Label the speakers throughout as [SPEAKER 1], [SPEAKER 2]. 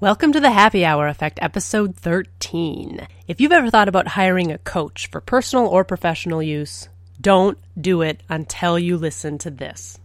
[SPEAKER 1] Welcome to the Happy Hour Effect, episode 13. If you've ever thought about hiring a coach for personal or professional use, don't do it until you listen to this.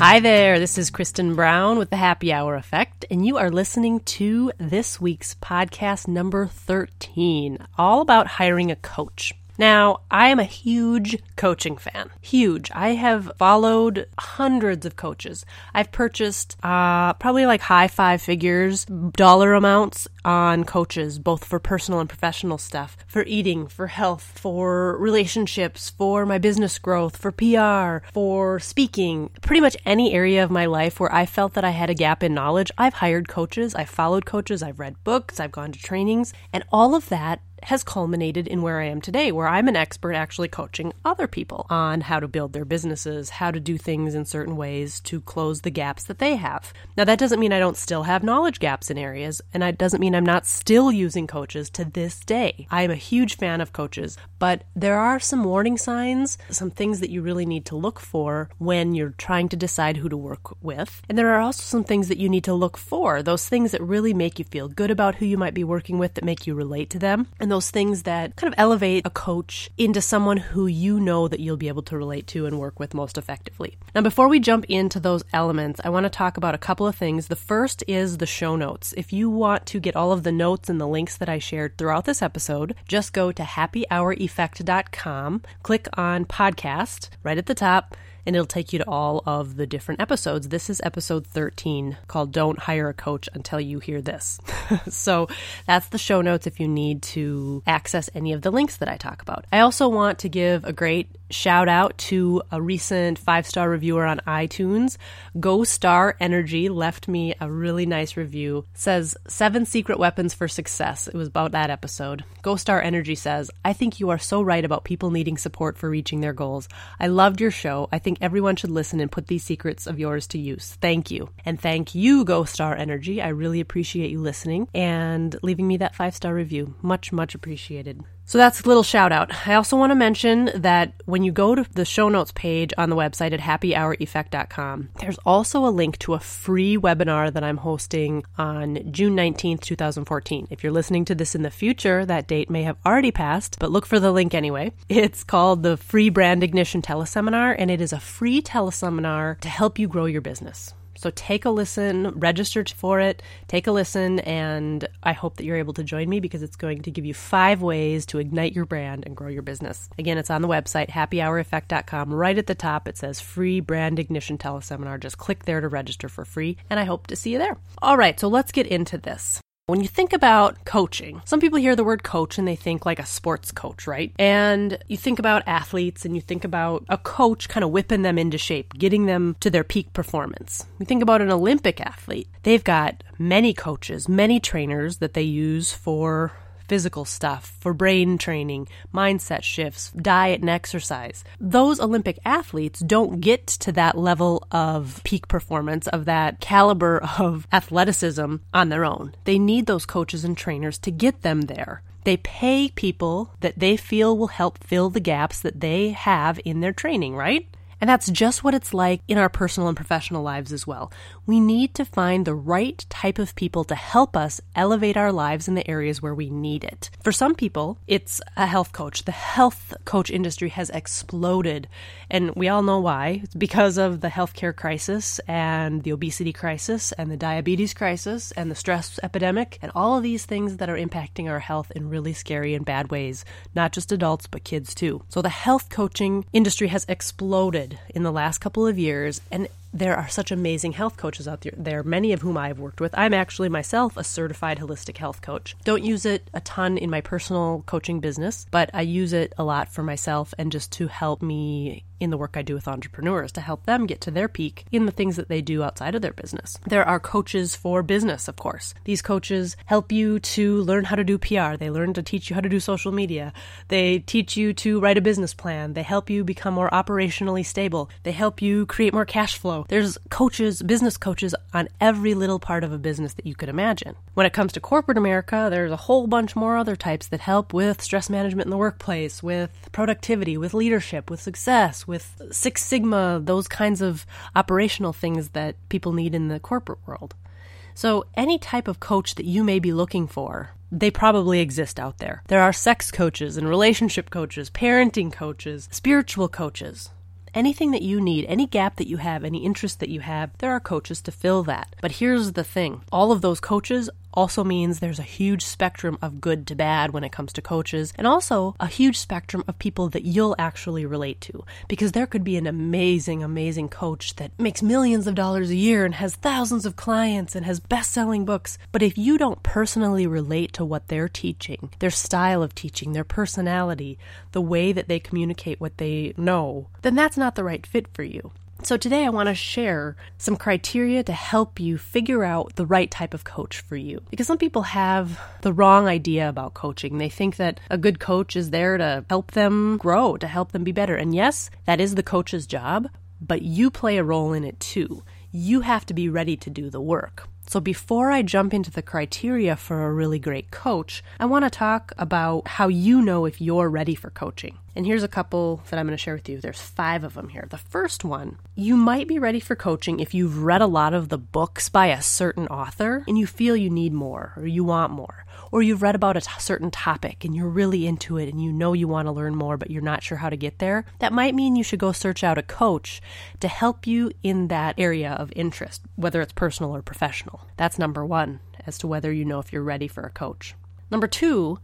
[SPEAKER 1] Hi there, this is Kristen Brown with the Happy Hour Effect, and you are listening to this week's podcast number 13, all about hiring a coach. Now, I am a huge coaching fan. Huge. I have followed hundreds of coaches. I've purchased uh, probably like high five figures dollar amounts on coaches, both for personal and professional stuff, for eating, for health, for relationships, for my business growth, for PR, for speaking, pretty much any area of my life where I felt that I had a gap in knowledge. I've hired coaches, I've followed coaches, I've read books, I've gone to trainings, and all of that has culminated in where I am today, where I'm an expert actually coaching other people on how to build their businesses, how to do things in certain ways to close the gaps that they have. Now, that doesn't mean I don't still have knowledge gaps in areas, and it doesn't mean I'm not still using coaches to this day. I am a huge fan of coaches, but there are some warning signs, some things that you really need to look for when you're trying to decide who to work with. And there are also some things that you need to look for, those things that really make you feel good about who you might be working with, that make you relate to them. And and those things that kind of elevate a coach into someone who you know that you'll be able to relate to and work with most effectively. Now, before we jump into those elements, I want to talk about a couple of things. The first is the show notes. If you want to get all of the notes and the links that I shared throughout this episode, just go to happyhoureffect.com, click on podcast right at the top and it'll take you to all of the different episodes. This is episode 13 called Don't Hire a Coach Until You Hear This. so that's the show notes if you need to access any of the links that I talk about. I also want to give a great shout out to a recent five star reviewer on iTunes. Go Star Energy left me a really nice review. says seven secret weapons for success. It was about that episode. Go Star Energy says, I think you are so right about people needing support for reaching their goals. I loved your show. I think everyone should listen and put these secrets of yours to use. Thank you. And thank you, Go Star Energy. I really appreciate you listening and leaving me that five star review. Much, much appreciated. So that's a little shout out. I also want to mention that when you go to the show notes page on the website at happyhoureffect.com, there's also a link to a free webinar that I'm hosting on June 19th, 2014. If you're listening to this in the future, that date may have already passed, but look for the link anyway. It's called the Free Brand Ignition Teleseminar, and it is a free teleseminar to help you grow your business. So take a listen, register for it, take a listen, and I hope that you're able to join me because it's going to give you five ways to ignite your brand and grow your business. Again, it's on the website, happyhoureffect.com. Right at the top, it says free brand ignition teleseminar. Just click there to register for free, and I hope to see you there. All right, so let's get into this. When you think about coaching, some people hear the word coach and they think like a sports coach, right? And you think about athletes and you think about a coach kind of whipping them into shape, getting them to their peak performance. You think about an Olympic athlete. They've got many coaches, many trainers that they use for physical stuff, for brain training, mindset shifts, diet and exercise. Those Olympic athletes don't get to that level of peak performance, of that caliber of athleticism on their own. They need those coaches and trainers to get them there. They pay people that they feel will help fill the gaps that they have in their training, right? And that's just what it's like in our personal and professional lives as well. We need to find the right type of people to help us elevate our lives in the areas where we need it. For some people, it's a health coach. The health coach industry has exploded, and we all know why. It's because of the healthcare crisis and the obesity crisis and the diabetes crisis and the stress epidemic and all of these things that are impacting our health in really scary and bad ways, not just adults, but kids too. So the health coaching industry has exploded in the last couple of years, and there are such amazing health coaches out there, there, many of whom I've worked with. I'm actually myself a certified holistic health coach. Don't use it a ton in my personal coaching business, but I use it a lot for myself and just to help me in the work I do with entrepreneurs to help them get to their peak in the things that they do outside of their business. There are coaches for business, of course. These coaches help you to learn how to do PR. They learn to teach you how to do social media. They teach you to write a business plan. They help you become more operationally stable. They help you create more cash flow. There's coaches, business coaches on every little part of a business that you could imagine. When it comes to corporate America, there's a whole bunch more other types that help with stress management in the workplace, with productivity, with leadership, with success, with Six Sigma, those kinds of operational things that people need in the corporate world. So, any type of coach that you may be looking for, they probably exist out there. There are sex coaches and relationship coaches, parenting coaches, spiritual coaches. Anything that you need, any gap that you have, any interest that you have, there are coaches to fill that. But here's the thing all of those coaches also means there's a huge spectrum of good to bad when it comes to coaches, and also a huge spectrum of people that you'll actually relate to. Because there could be an amazing, amazing coach that makes millions of dollars a year and has thousands of clients and has best selling books. But if you don't personally relate to what they're teaching, their style of teaching, their personality, the way that they communicate what they know, then that's not the right fit for you. So, today I want to share some criteria to help you figure out the right type of coach for you. Because some people have the wrong idea about coaching. They think that a good coach is there to help them grow, to help them be better. And yes, that is the coach's job, but you play a role in it too. You have to be ready to do the work. So, before I jump into the criteria for a really great coach, I want to talk about how you know if you're ready for coaching. And here's a couple that I'm going to share with you. There's five of them here. The first one, you might be ready for coaching if you've read a lot of the books by a certain author and you feel you need more or you want more or you've read about a t- certain topic and you're really into it and you know you want to learn more but you're not sure how to get there, that might mean you should go search out a coach to help you in that area of interest, whether it's personal or professional. That's number one as to whether you know if you're ready for a coach. Number two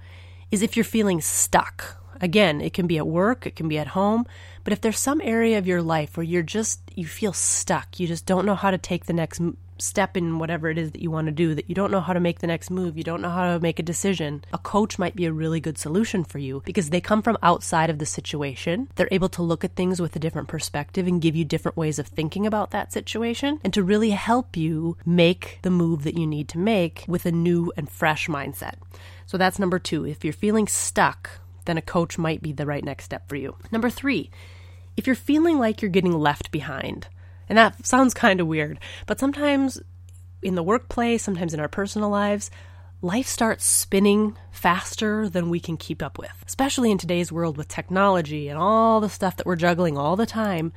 [SPEAKER 1] is if you're feeling stuck. Again, it can be at work, it can be at home, but if there's some area of your life where you're just, you feel stuck, you just don't know how to take the next step in whatever it is that you want to do, that you don't know how to make the next move, you don't know how to make a decision, a coach might be a really good solution for you because they come from outside of the situation. They're able to look at things with a different perspective and give you different ways of thinking about that situation and to really help you make the move that you need to make with a new and fresh mindset. So that's number two. If you're feeling stuck, then a coach might be the right next step for you. Number three, if you're feeling like you're getting left behind, and that sounds kind of weird, but sometimes in the workplace, sometimes in our personal lives, life starts spinning faster than we can keep up with. Especially in today's world with technology and all the stuff that we're juggling all the time,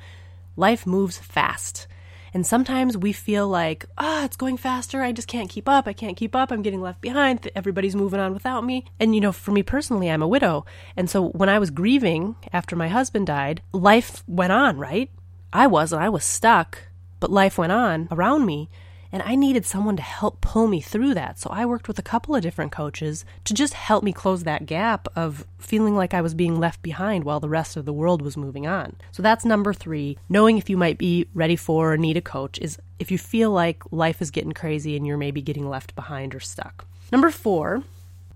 [SPEAKER 1] life moves fast. And sometimes we feel like, ah, oh, it's going faster. I just can't keep up. I can't keep up. I'm getting left behind. Everybody's moving on without me. And, you know, for me personally, I'm a widow. And so when I was grieving after my husband died, life went on, right? I wasn't. I was stuck, but life went on around me. And I needed someone to help pull me through that. So I worked with a couple of different coaches to just help me close that gap of feeling like I was being left behind while the rest of the world was moving on. So that's number three. Knowing if you might be ready for or need a coach is if you feel like life is getting crazy and you're maybe getting left behind or stuck. Number four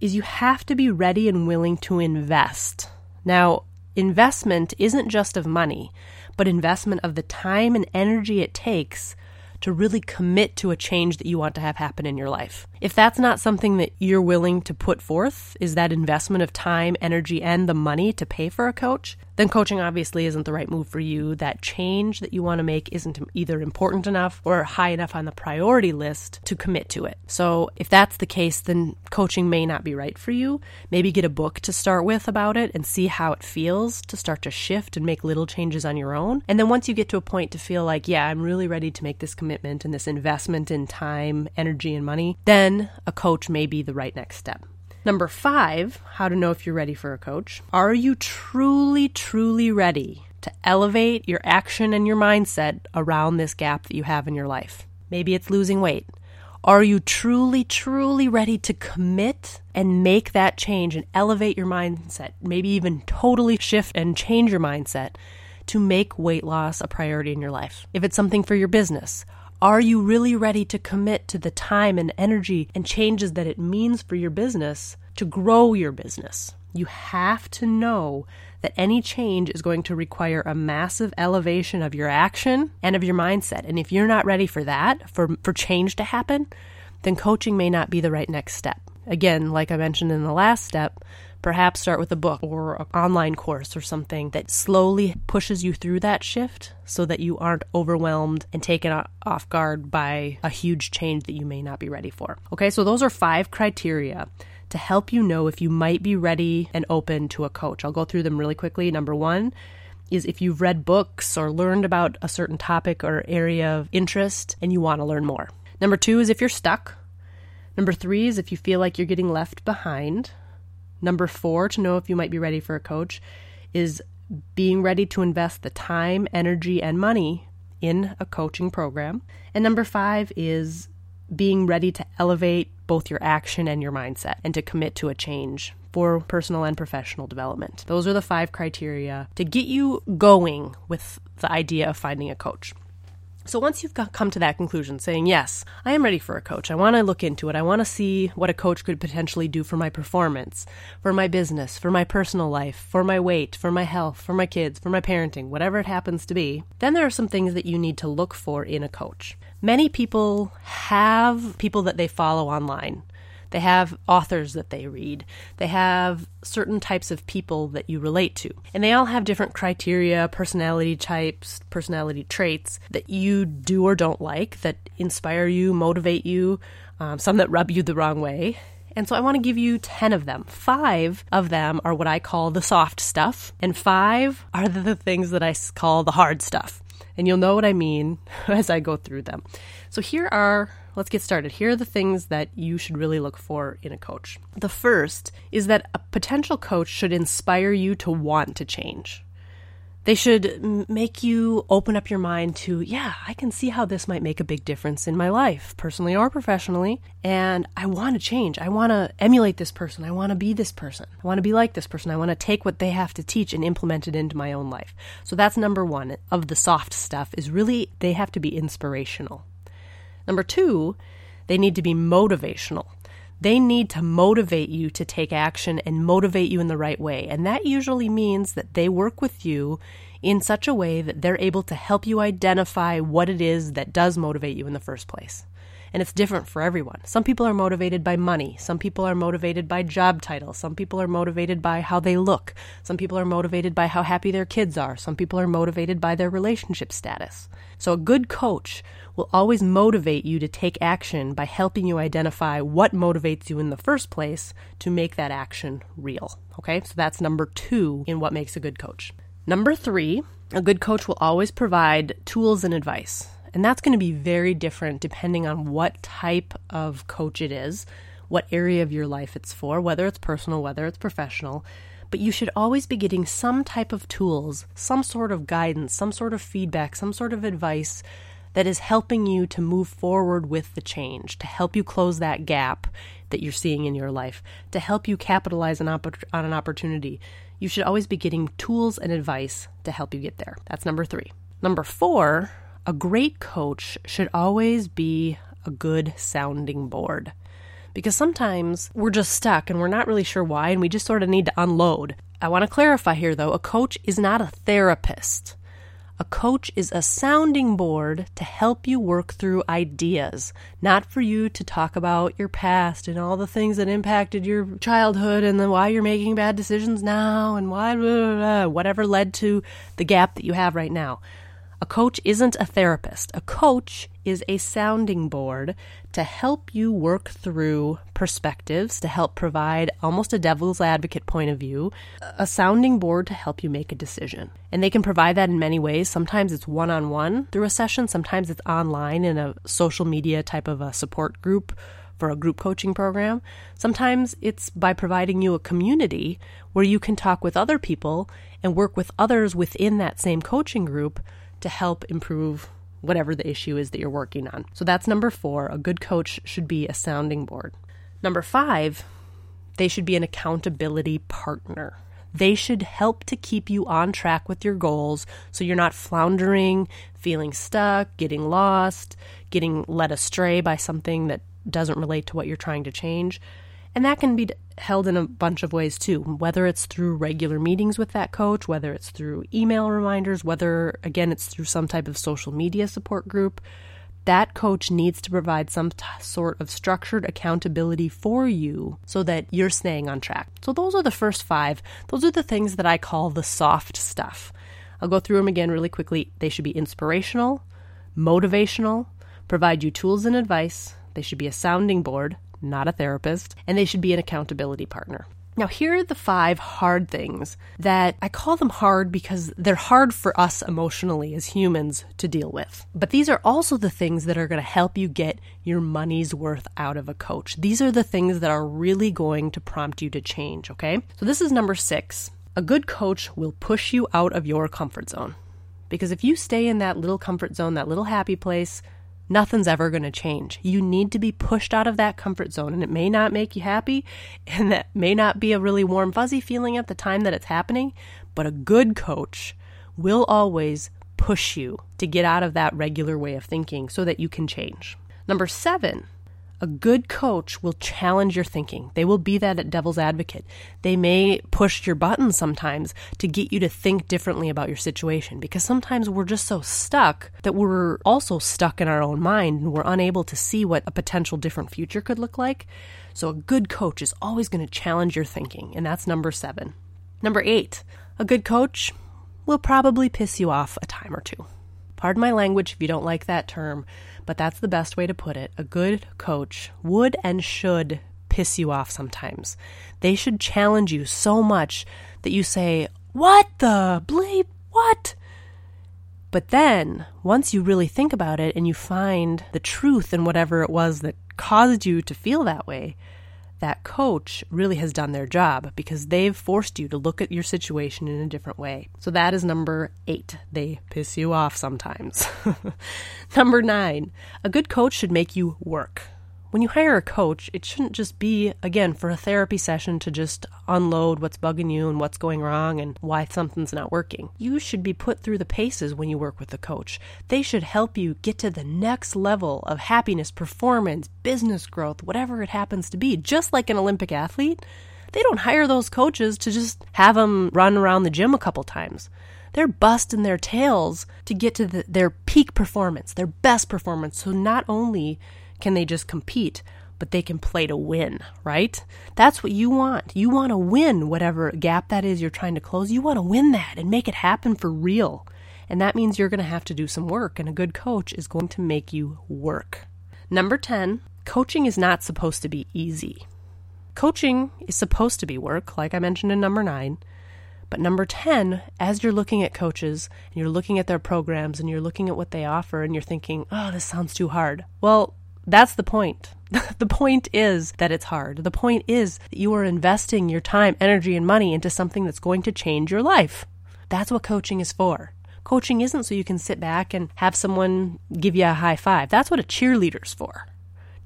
[SPEAKER 1] is you have to be ready and willing to invest. Now, investment isn't just of money but investment of the time and energy it takes to really commit to a change that you want to have happen in your life. If that's not something that you're willing to put forth, is that investment of time, energy, and the money to pay for a coach, then coaching obviously isn't the right move for you. That change that you want to make isn't either important enough or high enough on the priority list to commit to it. So, if that's the case, then coaching may not be right for you. Maybe get a book to start with about it and see how it feels to start to shift and make little changes on your own. And then once you get to a point to feel like, yeah, I'm really ready to make this commitment and this investment in time, energy, and money, then a coach may be the right next step. Number five, how to know if you're ready for a coach. Are you truly, truly ready to elevate your action and your mindset around this gap that you have in your life? Maybe it's losing weight. Are you truly, truly ready to commit and make that change and elevate your mindset? Maybe even totally shift and change your mindset to make weight loss a priority in your life. If it's something for your business, are you really ready to commit to the time and energy and changes that it means for your business to grow your business. You have to know that any change is going to require a massive elevation of your action and of your mindset. And if you're not ready for that, for, for change to happen, then coaching may not be the right next step. Again, like I mentioned in the last step, perhaps start with a book or an online course or something that slowly pushes you through that shift so that you aren't overwhelmed and taken off guard by a huge change that you may not be ready for. Okay, so those are five criteria to help you know if you might be ready and open to a coach. I'll go through them really quickly. Number one, is if you've read books or learned about a certain topic or area of interest and you want to learn more. Number two is if you're stuck. Number three is if you feel like you're getting left behind. Number four, to know if you might be ready for a coach, is being ready to invest the time, energy, and money in a coaching program. And number five is being ready to elevate both your action and your mindset and to commit to a change for personal and professional development. Those are the five criteria to get you going with the idea of finding a coach. So once you've come to that conclusion, saying, Yes, I am ready for a coach, I want to look into it, I want to see what a coach could potentially do for my performance, for my business, for my personal life, for my weight, for my health, for my kids, for my parenting, whatever it happens to be, then there are some things that you need to look for in a coach. Many people have people that they follow online they have authors that they read. They have certain types of people that you relate to. And they all have different criteria, personality types, personality traits that you do or don't like, that inspire you, motivate you, um, some that rub you the wrong way. And so I want to give you 10 of them. Five of them are what I call the soft stuff, and five are the things that I call the hard stuff. And you'll know what I mean as I go through them. So here are let's get started. Here are the things that you should really look for in a coach. The first is that a potential coach should inspire you to want to change. They should make you open up your mind to, yeah, I can see how this might make a big difference in my life, personally or professionally. And I want to change. I want to emulate this person. I want to be this person. I want to be like this person. I want to take what they have to teach and implement it into my own life. So that's number one of the soft stuff is really they have to be inspirational. Number two, they need to be motivational. They need to motivate you to take action and motivate you in the right way. And that usually means that they work with you in such a way that they're able to help you identify what it is that does motivate you in the first place and it's different for everyone. Some people are motivated by money, some people are motivated by job titles, some people are motivated by how they look, some people are motivated by how happy their kids are, some people are motivated by their relationship status. So a good coach will always motivate you to take action by helping you identify what motivates you in the first place to make that action real. Okay, so that's number two in what makes a good coach. Number three, a good coach will always provide tools and advice. And that's going to be very different depending on what type of coach it is, what area of your life it's for, whether it's personal, whether it's professional. But you should always be getting some type of tools, some sort of guidance, some sort of feedback, some sort of advice that is helping you to move forward with the change, to help you close that gap that you're seeing in your life, to help you capitalize on, opp- on an opportunity. You should always be getting tools and advice to help you get there. That's number three. Number four a great coach should always be a good sounding board. Because sometimes we're just stuck and we're not really sure why, and we just sort of need to unload. I want to clarify here though a coach is not a therapist. A coach is a sounding board to help you work through ideas, not for you to talk about your past and all the things that impacted your childhood and then why you're making bad decisions now and why, blah, blah, blah, whatever led to the gap that you have right now. A coach isn't a therapist. A coach is a sounding board to help you work through perspectives, to help provide almost a devil's advocate point of view, a sounding board to help you make a decision. And they can provide that in many ways. Sometimes it's one on one through a session, sometimes it's online in a social media type of a support group for a group coaching program. Sometimes it's by providing you a community where you can talk with other people and work with others within that same coaching group to help improve whatever the issue is that you're working on. So that's number four. A good coach should be a sounding board. Number five, they should be an accountability partner. They should help to keep you on track with your goals so you're not floundering, feeling stuck, getting lost, getting led astray by something that doesn't relate to what you're trying to change. And that can be held in a bunch of ways too, whether it's through regular meetings with that coach, whether it's through email reminders, whether, again, it's through some type of social media support group. That coach needs to provide some t- sort of structured accountability for you so that you're staying on track. So, those are the first five. Those are the things that I call the soft stuff. I'll go through them again really quickly. They should be inspirational, motivational, provide you tools and advice. They should be a sounding board, not a therapist, and they should be an accountability partner. Now, here are the five hard things that I call them hard because they're hard for us emotionally as humans to deal with. But these are also the things that are going to help you get your money's worth out of a coach. These are the things that are really going to prompt you to change, okay? So, this is number six. A good coach will push you out of your comfort zone. Because if you stay in that little comfort zone, that little happy place, nothing's ever going to change. You need to be pushed out of that comfort zone, and it may not make you happy, and that may not be a really warm, fuzzy feeling at the time that it's happening, but a good coach will always push you to get out of that regular way of thinking so that you can change. Number seven, a good coach will challenge your thinking. They will be that at devil's advocate. They may push your buttons sometimes to get you to think differently about your situation because sometimes we're just so stuck that we're also stuck in our own mind and we're unable to see what a potential different future could look like. So, a good coach is always going to challenge your thinking, and that's number seven. Number eight, a good coach will probably piss you off a time or two. Pardon my language if you don't like that term, but that's the best way to put it. A good coach would and should piss you off sometimes. They should challenge you so much that you say, What the bleep? What? But then, once you really think about it and you find the truth in whatever it was that caused you to feel that way, that coach really has done their job because they've forced you to look at your situation in a different way. So that is number eight. They piss you off sometimes. number nine, a good coach should make you work when you hire a coach, it shouldn't just be, again, for a therapy session to just unload what's bugging you and what's going wrong and why something's not working. You should be put through the paces when you work with a coach. They should help you get to the next level of happiness, performance, business growth, whatever it happens to be, just like an Olympic athlete. They don't hire those coaches to just have them run around the gym a couple times they're busting their tails to get to the, their peak performance, their best performance. So not only can they just compete, but they can play to win, right? That's what you want. You want to win whatever gap that is you're trying to close. You want to win that and make it happen for real. And that means you're going to have to do some work, and a good coach is going to make you work. Number 10, coaching is not supposed to be easy. Coaching is supposed to be work, like I mentioned in number 9. But number 10, as you're looking at coaches and you're looking at their programs and you're looking at what they offer and you're thinking, oh, this sounds too hard. Well, that's the point. the point is that it's hard. The point is that you are investing your time, energy, and money into something that's going to change your life. That's what coaching is for. Coaching isn't so you can sit back and have someone give you a high five. That's what a cheerleader's for.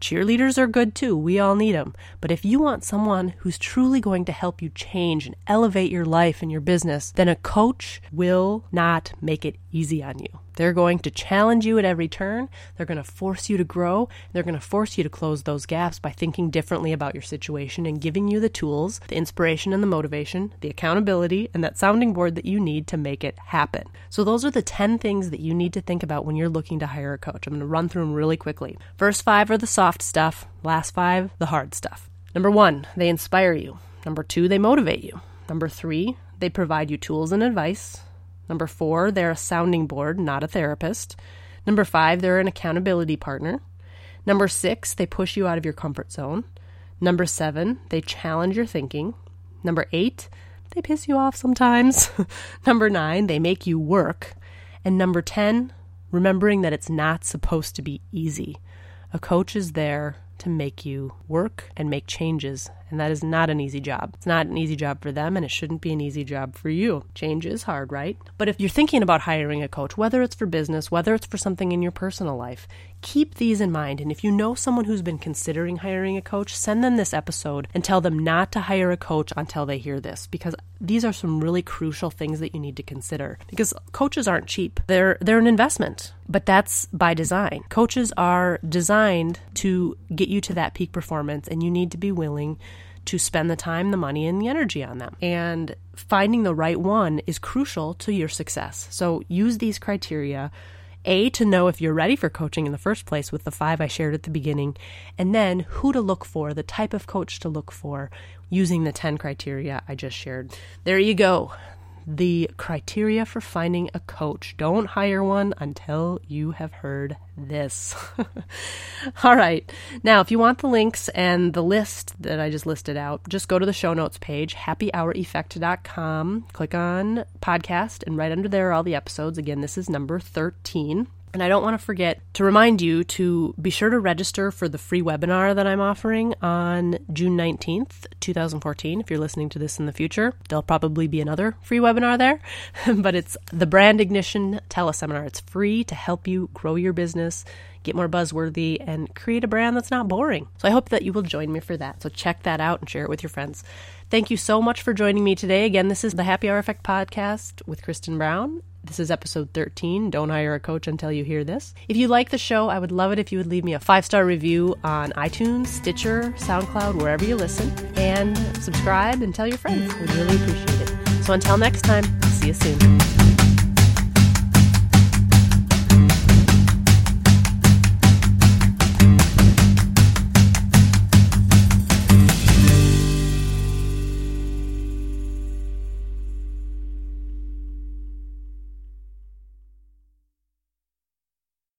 [SPEAKER 1] Cheerleaders are good too. We all need them. But if you want someone who's truly going to help you change and elevate your life and your business, then a coach will not make it easy on you. They're going to challenge you at every turn. They're going to force you to grow. They're going to force you to close those gaps by thinking differently about your situation and giving you the tools, the inspiration and the motivation, the accountability, and that sounding board that you need to make it happen. So, those are the 10 things that you need to think about when you're looking to hire a coach. I'm going to run through them really quickly. First five are the soft stuff, last five, the hard stuff. Number one, they inspire you. Number two, they motivate you. Number three, they provide you tools and advice. Number four, they're a sounding board, not a therapist. Number five, they're an accountability partner. Number six, they push you out of your comfort zone. Number seven, they challenge your thinking. Number eight, they piss you off sometimes. number nine, they make you work. And number 10, remembering that it's not supposed to be easy. A coach is there to make you work and make changes. And that is not an easy job. It's not an easy job for them, and it shouldn't be an easy job for you. Change is hard, right? But if you're thinking about hiring a coach, whether it's for business, whether it's for something in your personal life, keep these in mind. And if you know someone who's been considering hiring a coach, send them this episode and tell them not to hire a coach until they hear this because these are some really crucial things that you need to consider because coaches aren't cheap. They're they're an investment, but that's by design. Coaches are designed to get you to that peak performance and you need to be willing to spend the time, the money, and the energy on them. And finding the right one is crucial to your success. So use these criteria. A, to know if you're ready for coaching in the first place with the five I shared at the beginning, and then who to look for, the type of coach to look for using the 10 criteria I just shared. There you go the criteria for finding a coach. Don't hire one until you have heard this. All right. Now, if you want the links and the list that I just listed out, just go to the show notes page, happyhoureffect.com, click on podcast, and right under there are all the episodes. Again, this is number 13. And I don't want to forget to remind you to be sure to register for the free webinar that I'm offering on June 19th, 2014. If you're listening to this in the future, there'll probably be another free webinar there, but it's the Brand Ignition Teleseminar. It's free to help you grow your business, get more buzzworthy, and create a brand that's not boring. So I hope that you will join me for that. So check that out and share it with your friends. Thank you so much for joining me today. Again, this is the Happy Hour Effect podcast with Kristen Brown. This is episode 13. Don't hire a coach until you hear this. If you like the show, I would love it if you would leave me a five star review on iTunes, Stitcher, SoundCloud, wherever you listen, and subscribe and tell your friends. We'd really appreciate it. So until next time, see you soon.